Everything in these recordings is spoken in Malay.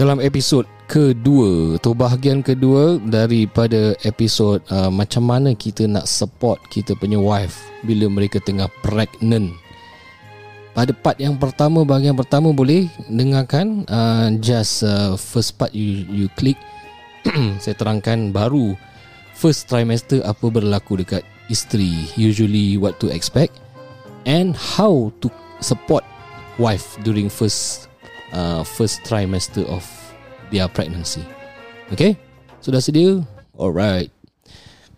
dalam episod kedua atau bahagian kedua daripada episod uh, macam mana kita nak support kita punya wife bila mereka tengah pregnant? Pada part yang pertama bahagian pertama boleh dengarkan uh, just uh, first part you you click. Saya terangkan baru first trimester apa berlaku dekat isteri usually what to expect and how to support wife during first uh, first trimester of their pregnancy. Okay? Sudah sedia? Alright.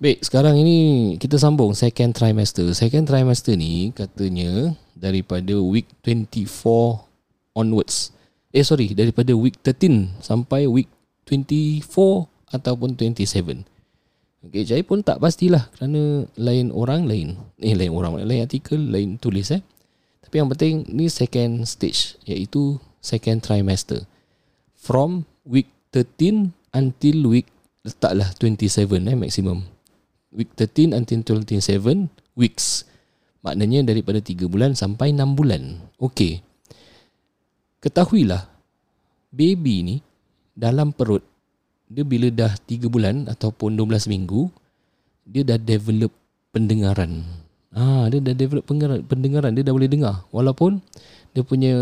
Baik, sekarang ini kita sambung second trimester. Second trimester ni katanya daripada week 24 onwards. Eh sorry, daripada week 13 sampai week 24 ataupun 27. Okay, saya pun tak pastilah kerana lain orang lain. Eh, lain orang, lain artikel, lain tulis eh. Tapi yang penting ni second stage iaitu second trimester from week 13 until week letaklah 27 eh maximum week 13 until 27 weeks maknanya daripada 3 bulan sampai 6 bulan okey ketahuilah baby ni dalam perut dia bila dah 3 bulan ataupun 12 minggu dia dah develop pendengaran. Ah dia dah develop pendengaran, dia dah boleh dengar. Walaupun dia punya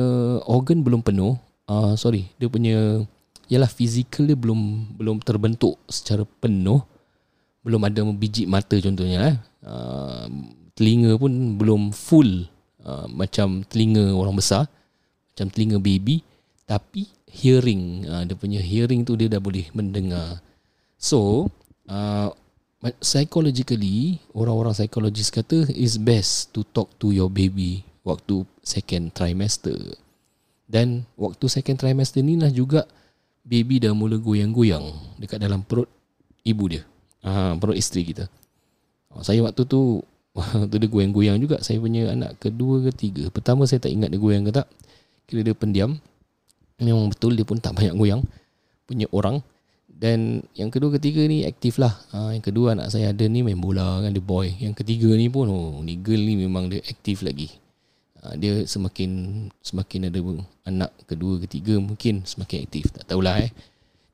organ belum penuh uh, sorry dia punya ialah fizikal dia belum belum terbentuk secara penuh. Belum ada biji mata contohnya eh. Uh, telinga pun belum full uh, macam telinga orang besar macam telinga baby. Tapi hearing uh, dia punya hearing tu dia dah boleh mendengar so uh, psychologically orang-orang psikologis kata is best to talk to your baby waktu second trimester dan waktu second trimester ni lah juga baby dah mula goyang-goyang dekat dalam perut ibu dia. Ha, perut isteri kita. Ha, saya waktu tu waktu dia goyang-goyang juga saya punya anak kedua ke tiga. Pertama saya tak ingat dia goyang ke tak. Kira dia pendiam. Memang betul dia pun tak banyak goyang. Punya orang. Dan yang kedua ketiga ni aktif lah. Ha, yang kedua anak saya ada ni main bola kan dia boy. Yang ketiga ni pun oh ni girl ni memang dia aktif lagi. Ah, dia semakin semakin ada anak kedua ketiga mungkin semakin aktif tak tahulah eh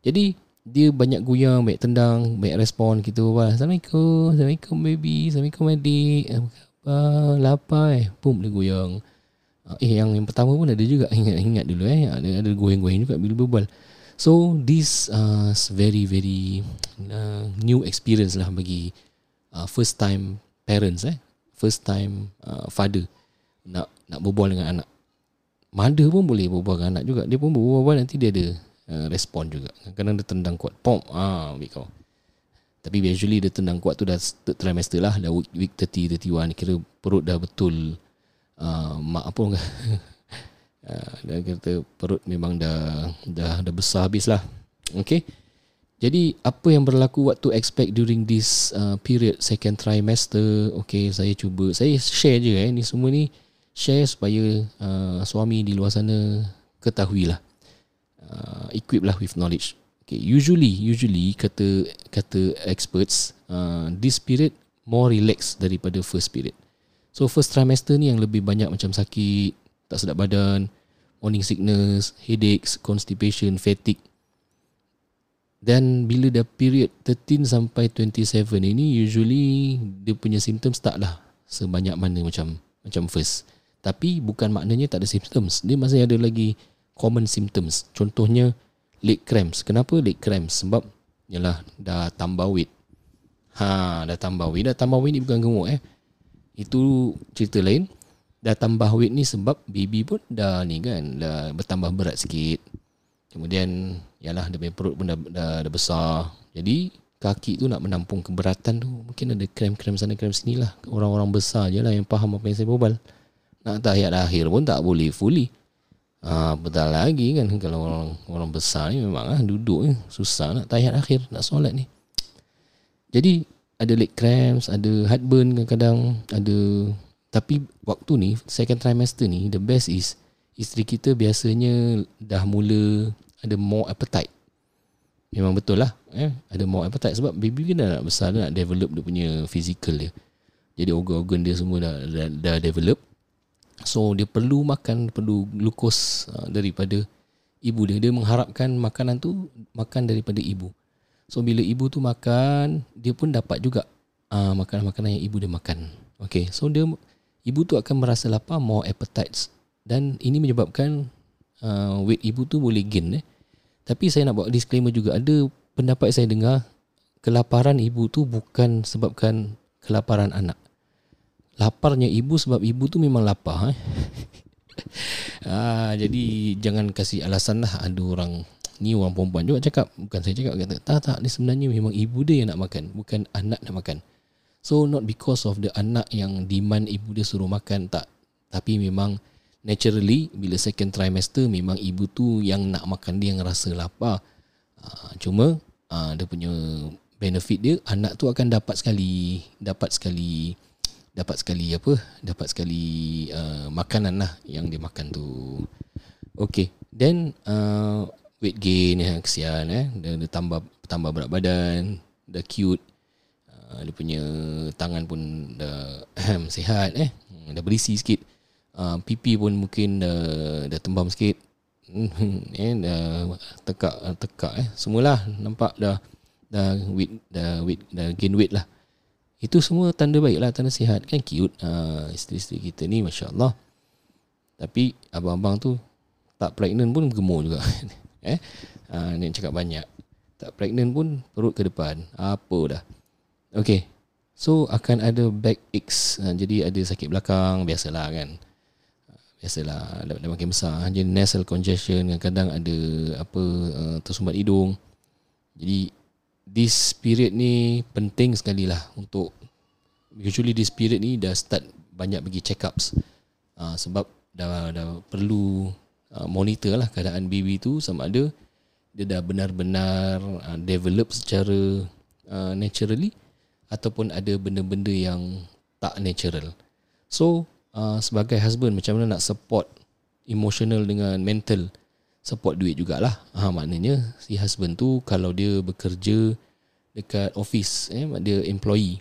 jadi dia banyak goyang banyak tendang banyak respon kita wah assalamualaikum assalamualaikum baby assalamualaikum adik apa lapar eh pum dia goyang eh yang yang pertama pun ada juga ingat ingat dulu eh ada ada goyang-goyang juga bila berbual so this uh, very very uh, new experience lah bagi uh, first time parents eh first time uh, father nak nak berbual dengan anak. Mother pun boleh berbual dengan anak juga. Dia pun berbual nanti dia ada uh, respon juga. Kadang-kadang dia tendang kuat. Pom. Ah, ambil kau. Tapi usually dia tendang kuat tu dah trimester lah. Dah week 30, 31. Kira perut dah betul. Uh, mak apa orang uh, Dia kata perut memang dah dah dah besar habis lah. Okay. Jadi apa yang berlaku what to expect during this uh, period second trimester. Okay saya cuba. Saya share je eh. Ni semua ni share supaya uh, suami di luar sana ketahuilah uh, equip lah with knowledge okay usually usually kata kata experts uh, this period more relax daripada first period so first trimester ni yang lebih banyak macam sakit tak sedap badan morning sickness headaches constipation fatigue dan bila dah period 13 sampai 27 ini usually dia punya symptoms taklah sebanyak mana macam macam first tapi bukan maknanya tak ada symptoms. Dia masih ada lagi common symptoms. Contohnya leg cramps. Kenapa leg cramps? Sebab yalah dah tambah weight. Ha, dah tambah weight. Dah tambah weight ni bukan gemuk eh. Itu cerita lain. Dah tambah weight ni sebab baby pun dah ni kan, dah bertambah berat sikit. Kemudian yalah dia perut pun dah, dah, dah besar. Jadi kaki tu nak menampung keberatan tu mungkin ada krem-krem sana krem sini lah orang-orang besar je lah yang faham apa yang saya berbual nak tahiyat akhir pun tak boleh fully. Ha, betul lagi kan kalau orang orang besar ni memang ah duduk ni susah nak tahiyat akhir nak solat ni. Jadi ada leg cramps, ada heartburn kadang-kadang, ada tapi waktu ni second trimester ni the best is isteri kita biasanya dah mula ada more appetite. Memang betul lah eh? Ada more appetite Sebab baby kan dah nak besar Dia nak develop dia punya physical dia Jadi organ-organ dia semua dah, dah, dah develop So dia perlu makan Perlu glukos uh, daripada ibu dia Dia mengharapkan makanan tu Makan daripada ibu So bila ibu tu makan Dia pun dapat juga uh, Makanan-makanan yang ibu dia makan. Okay so dia Ibu tu akan merasa lapar More appetites. Dan ini menyebabkan uh, Weight ibu tu boleh gain eh. Tapi saya nak buat disclaimer juga Ada pendapat saya dengar Kelaparan ibu tu bukan sebabkan kelaparan anak. Laparnya ibu sebab ibu tu memang lapar eh? ah, Jadi jangan kasih alasan lah Ada orang Ni orang perempuan juga cakap Bukan saya cakap kata, Tak tak ni sebenarnya memang ibu dia yang nak makan Bukan anak nak makan So not because of the anak yang demand ibu dia suruh makan Tak Tapi memang naturally bila second trimester memang ibu tu yang nak makan dia yang rasa lapar. Uh, cuma uh, dia punya benefit dia anak tu akan dapat sekali dapat sekali dapat sekali apa dapat sekali uh, makanan lah yang dia makan tu. Okay, then uh, weight gain ya kesian eh. Dia, dia tambah tambah berat badan, dah cute. Uh, dia punya tangan pun dah sihat eh. Dah berisi sikit. Uh, pipi pun mungkin dah, dah tembam sikit. Eh dah tekak tekak eh. Semualah nampak dah dah weight dah weight dah gain weight lah. Itu semua tanda baik lah tanda sihat kan cute. Uh, isteri-isteri kita ni masya-Allah tapi abang-abang tu tak pregnant pun gemuk juga eh? Uh, ni cakap banyak. Tak pregnant pun perut ke depan. Apa dah. Okey. So akan ada back aches uh, jadi ada sakit belakang biasalah kan. Biasalah. Dah, dah makin besar. Jadi nasal congestion kadang-kadang ada apa uh, tersumbat hidung. Jadi this period ni penting sekali lah untuk usually this period ni dah start banyak pergi check ups uh, sebab dah dah perlu uh, monitor lah keadaan baby tu sama ada dia dah benar-benar uh, develop secara uh, naturally ataupun ada benda-benda yang tak natural so uh, sebagai husband macam mana nak support emotional dengan mental support duit jugalah. Ha, maknanya si husband tu kalau dia bekerja dekat office eh dia employee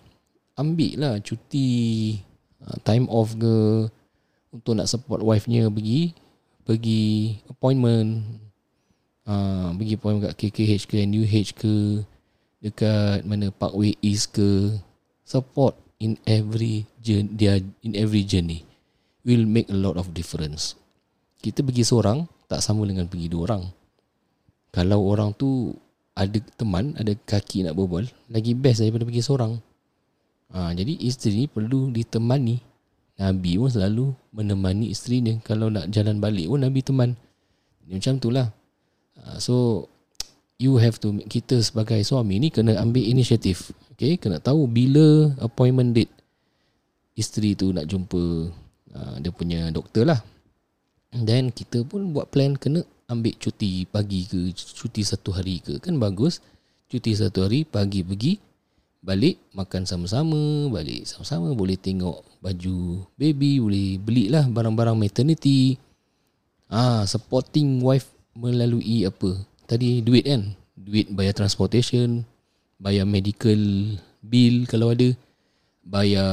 ambil lah cuti uh, time off ke untuk nak support wife-nya pergi pergi appointment uh, pergi appointment kat KKH ke NUH ke dekat mana Parkway East ke support in every journey in every journey will make a lot of difference. Kita pergi seorang tak sama dengan pergi dua orang. Kalau orang tu ada teman, ada kaki nak berbual, lagi best daripada pergi seorang. Ha, jadi isteri ni perlu ditemani. Nabi pun selalu menemani isteri dia. Kalau nak jalan balik pun Nabi teman. Macam tu lah. Ha, so, you have to, kita sebagai suami ni kena ambil inisiatif. Okay, kena tahu bila appointment date isteri tu nak jumpa Ah, dia punya doktor lah then kita pun buat plan kena ambil cuti pagi ke cuti satu hari ke kan bagus cuti satu hari pagi pergi balik makan sama-sama balik sama-sama boleh tengok baju baby boleh belilah barang-barang maternity. Ah supporting wife melalui apa? Tadi duit kan? Duit bayar transportation bayar medical bill kalau ada bayar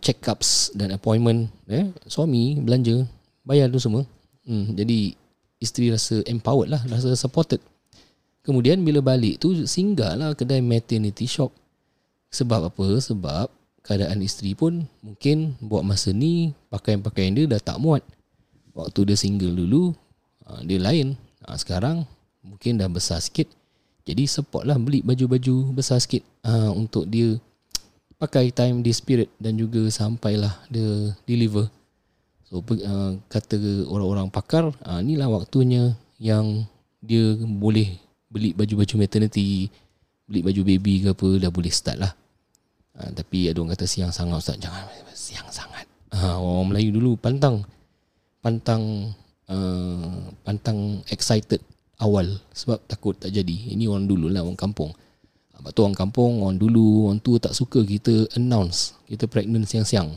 check-ups dan appointment eh? Suami belanja bayar tu semua. Hmm, jadi isteri rasa empowered lah rasa supported. Kemudian bila balik tu singgahlah kedai maternity shop sebab apa? Sebab keadaan isteri pun mungkin buat masa ni pakaian-pakaian dia dah tak muat. Waktu dia single dulu ah, dia lain. Ah, sekarang mungkin dah besar sikit. Jadi support lah beli baju-baju besar sikit uh, untuk dia pakai time di spirit dan juga sampailah dia deliver. So kata orang-orang pakar, inilah waktunya yang dia boleh beli baju-baju maternity, beli baju baby ke apa dah boleh start lah. Uh, tapi ada orang kata siang sangat ustaz, jangan siang sangat. Uh, orang Melayu dulu pantang pantang uh, pantang excited awal sebab takut tak jadi. Ini orang dulu lah orang kampung. Sebab tu orang kampung, orang dulu, orang tua tak suka kita announce kita pregnant siang-siang.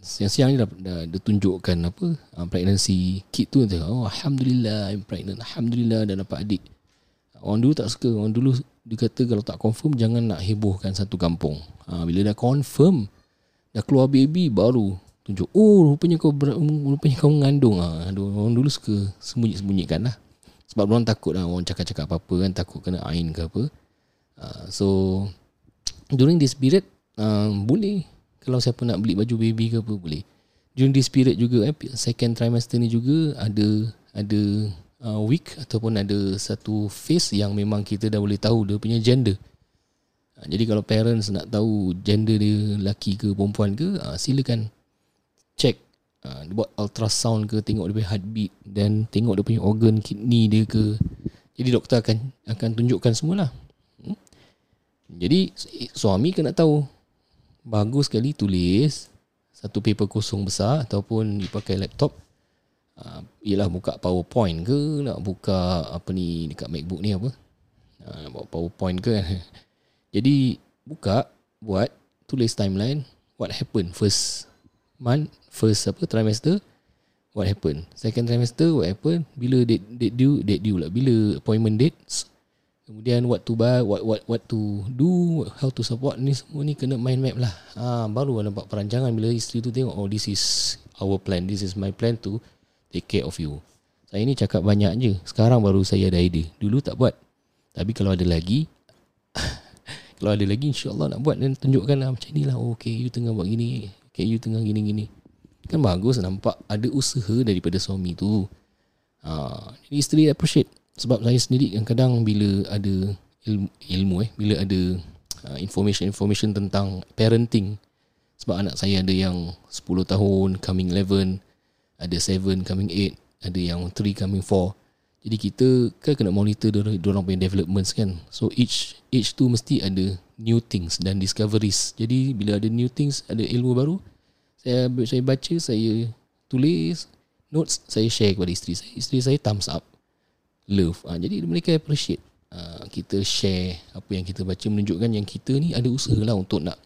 Siang-siang ni dah, dah, dah tunjukkan apa uh, pregnancy kit tu. Oh, Alhamdulillah I'm pregnant. Alhamdulillah dah dapat adik. Orang dulu tak suka. Orang dulu dia kata kalau tak confirm jangan nak hebohkan satu kampung. Ha, bila dah confirm, dah keluar baby baru tunjuk. Oh rupanya kau ber, rupanya kau mengandung. Ha, orang dulu suka sembunyi-sembunyikan lah. Sebab orang takut lah orang cakap-cakap apa-apa kan. Takut kena ain ke apa. Uh, so during this period uh, boleh kalau siapa nak beli baju baby ke apa boleh. During this period juga eh, second trimester ni juga ada ada uh, week ataupun ada satu phase yang memang kita dah boleh tahu dia punya gender. Uh, jadi kalau parents nak tahu gender dia lelaki ke perempuan ke uh, silakan check uh, buat ultrasound ke tengok dia punya heartbeat dan tengok dia punya organ kidney dia ke. Jadi doktor akan akan tunjukkan semualah. Hmm? Jadi suami kena tahu bagus sekali tulis satu paper kosong besar ataupun pakai laptop uh, ialah buka powerpoint ke nak buka apa ni dekat macbook ni apa? Uh, nak buat powerpoint ke jadi buka buat tulis timeline what happened first month first apa trimester what happened second trimester what happened bila date date due date due lah bila appointment dates Kemudian what to buy, what what what to do, how to support ni semua ni kena mind map lah. Ha, baru nampak perancangan bila isteri tu tengok oh this is our plan, this is my plan to take care of you. Saya ni cakap banyak je. Sekarang baru saya ada idea. Dulu tak buat. Tapi kalau ada lagi kalau ada lagi insya-Allah nak buat dan tunjukkan lah macam ni lah. Oh, okay, you tengah buat gini. Okay, you tengah gini-gini. Kan bagus nampak ada usaha daripada suami tu. Ha, jadi isteri appreciate sebab saya sendiri kadang-kadang bila ada ilmu, ilmu eh bila ada uh, information information tentang parenting sebab anak saya ada yang 10 tahun coming 11 ada 7 coming 8 ada yang 3 coming 4 jadi kita kan kena monitor dia orang punya developments kan. So each each tu mesti ada new things dan discoveries. Jadi bila ada new things ada ilmu baru saya saya baca saya tulis notes saya share kepada isteri saya. Isteri saya thumbs up love. Ha, jadi mereka appreciate ha, kita share apa yang kita baca. Menunjukkan yang kita ni ada usaha lah untuk nak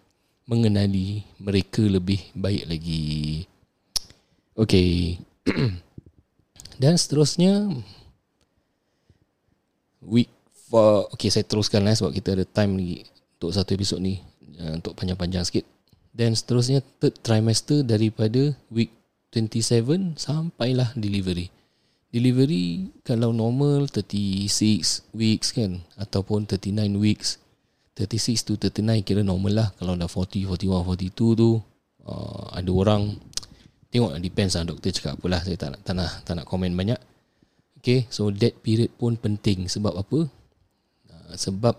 mengenali mereka lebih baik lagi. Okay. Dan seterusnya week for okay saya teruskan lah sebab kita ada time lagi untuk satu episod ni uh, untuk panjang-panjang sikit. Dan seterusnya third trimester daripada week 27 sampailah delivery delivery kalau normal 36 weeks kan ataupun 39 weeks 36 to 39 kira normal lah kalau dah 40 41 42 tu uh, ada orang tengok depends lah doktor cakap apalah saya tak nak tak nak, tak nak komen banyak okay so that period pun penting sebab apa uh, sebab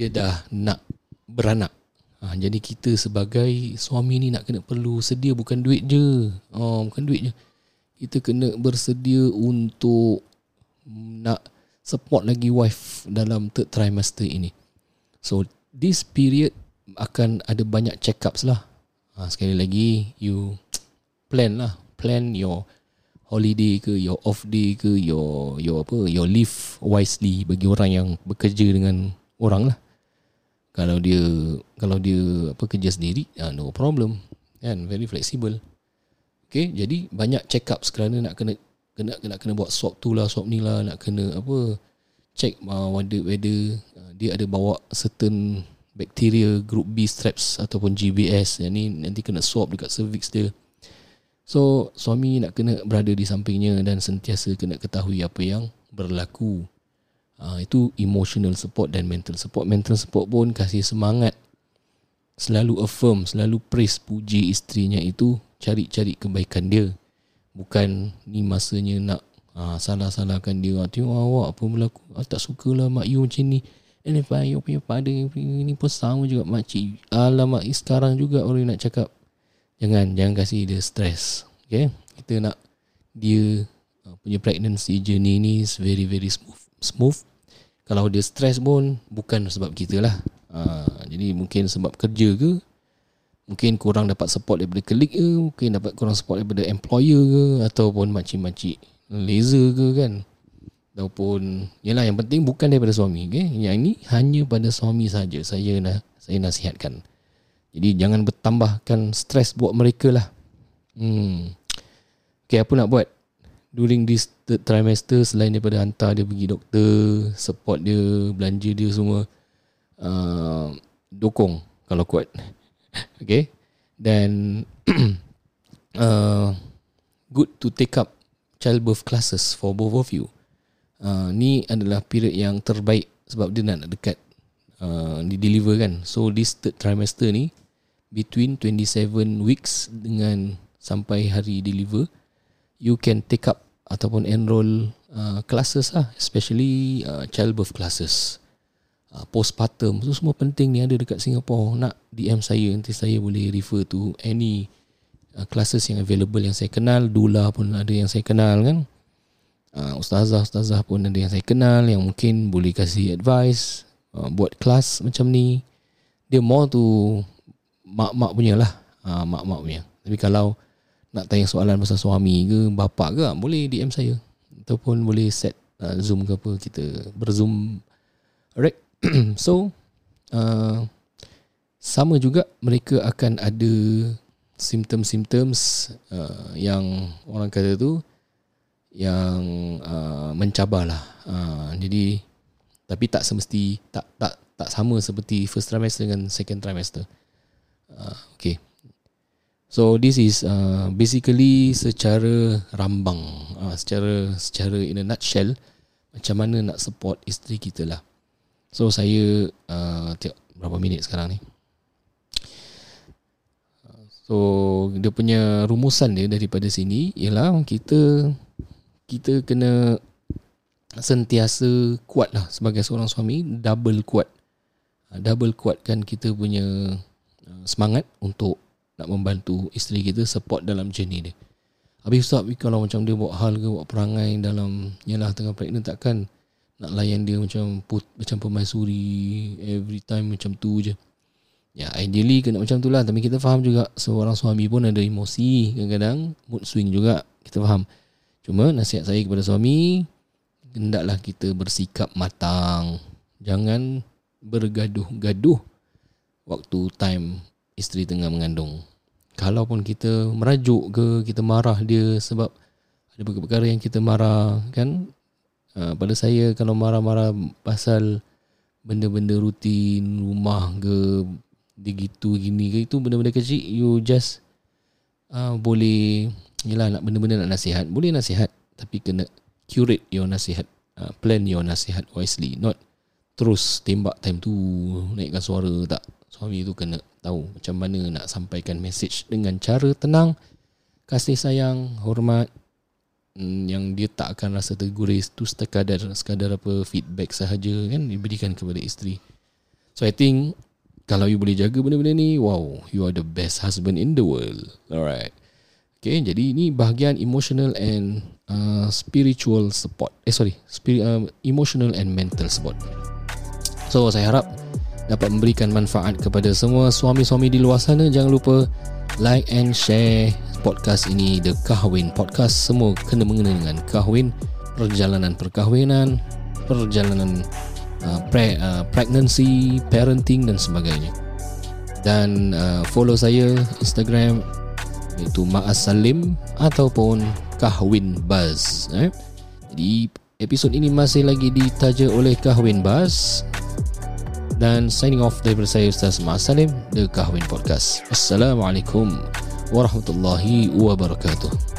dia dah nak beranak Ha, jadi kita sebagai suami ni nak kena perlu sedia bukan duit je. Oh, bukan duit je kita kena bersedia untuk nak support lagi wife dalam third trimester ini. So this period akan ada banyak check-ups lah. Ha, sekali lagi you plan lah, plan your holiday ke, your off day ke, your your apa, your leave wisely bagi orang yang bekerja dengan orang lah. Kalau dia kalau dia apa kerja sendiri, uh, no problem. Kan, very flexible. Okay, jadi banyak check up kerana nak kena kena kena kena buat swab tu lah, swab ni lah, nak kena apa check uh, whether whether uh, dia ada bawa certain bacteria group B straps ataupun GBS yang ni nanti kena swab dekat cervix dia. So suami nak kena berada di sampingnya dan sentiasa kena ketahui apa yang berlaku. Uh, itu emotional support dan mental support. Mental support pun kasih semangat. Selalu affirm, selalu praise puji isterinya itu. Cari-cari kebaikan dia. Bukan ni masanya nak ha, salah-salahkan dia. Ah, tengok awak apa berlaku. Ah, tak sukalah mak you macam ni. And if I punya pada ini. Pun sama juga makcik alamak sekarang juga orang nak cakap jangan jangan kasih dia stress. Okay? Kita nak dia uh, punya pregnancy journey ni is very very smooth smooth. Kalau dia stress pun bukan sebab kita lah. Uh, jadi mungkin sebab kerja ke Mungkin kurang dapat support daripada klik ke Mungkin dapat kurang support daripada employer ke Ataupun makcik-makcik laser ke kan. Ataupun Yalah yang penting bukan daripada suami okay? Yang ini hanya pada suami saja. Saya nak saya nasihatkan Jadi jangan bertambahkan stres buat mereka lah hmm. Okay apa nak buat During this third trimester selain daripada hantar dia pergi doktor, support dia, belanja dia semua uh, dokong kalau kuat. okay. Dan uh, good to take up childbirth classes for both of you. Uh, ni adalah period yang terbaik sebab dia nak dekat uh, di deliver kan. So this third trimester ni between 27 weeks dengan sampai hari deliver you can take up ataupun enroll uh, classes lah especially uh, childbirth classes. Uh, postpartum tu semua penting ni ada dekat Singapore. Nak DM saya nanti saya boleh refer to any uh, classes yang available yang saya kenal. Dula pun ada yang saya kenal kan. Uh, ustazah ustazah pun ada yang saya kenal yang mungkin boleh kasih advice uh, buat kelas macam ni. Dia more to mak-mak punya lah uh, mak-mak punya. Tapi kalau nak tanya soalan pasal suami ke bapa ke boleh DM saya. Ataupun boleh set uh, zoom ke apa kita berzoom alright so uh, sama juga mereka akan ada simptom-simptoms uh, yang orang kata tu yang uh, mencabar lah uh, jadi tapi tak semesti tak tak tak sama seperti first trimester dengan second trimester uh, okay So this is uh, basically secara rambang, uh, secara secara in a nutshell macam mana nak support isteri kita lah. So saya uh, tengok berapa minit sekarang ni. So dia punya rumusan dia daripada sini ialah kita kita kena sentiasa kuat lah sebagai seorang suami double kuat double kuatkan kita punya semangat untuk nak membantu isteri kita support dalam journey dia. Habis Ustaz, kalau macam dia buat hal ke buat perangai dalam yalah tengah pregnant takkan nak layan dia macam put, macam pemaisuri every time macam tu je. Ya, ideally kena macam tu lah. Tapi kita faham juga seorang suami pun ada emosi. Kadang-kadang mood swing juga. Kita faham. Cuma nasihat saya kepada suami, hendaklah kita bersikap matang. Jangan bergaduh-gaduh waktu time isteri tengah mengandung. Kalaupun kita merajuk ke, kita marah dia sebab ada perkara yang kita marah kan. Uh, pada saya kalau marah-marah pasal benda-benda rutin rumah ke dia gitu gini ke itu benda-benda kecil you just uh, boleh yalah nak benda-benda nak nasihat boleh nasihat tapi kena curate your nasihat uh, plan your nasihat wisely not terus tembak time tu naikkan suara tak suami tu kena tahu macam mana nak sampaikan message dengan cara tenang, kasih sayang, hormat mm, yang dia tak akan rasa terguris tu sekadar sekadar apa feedback sahaja kan diberikan kepada isteri. So I think kalau you boleh jaga benda-benda ni, wow, you are the best husband in the world. Alright. Okay, jadi ini bahagian emotional and uh, spiritual support. Eh sorry, spirit, uh, emotional and mental support. So saya harap dapat memberikan manfaat kepada semua suami-suami di luar sana. Jangan lupa like and share podcast ini The Kahwin Podcast. Semua kena mengenai dengan kahwin perjalanan perkahwinan perjalanan uh, pre, uh, pregnancy parenting dan sebagainya. Dan uh, follow saya Instagram iaitu Ma'as Salim ataupun Kahwin Buzz eh? jadi episod ini masih lagi ditaja oleh Kahwin Buzz dan signing off daripada saya Ustaz Mak Salim The Kahwin Podcast. Assalamualaikum warahmatullahi wabarakatuh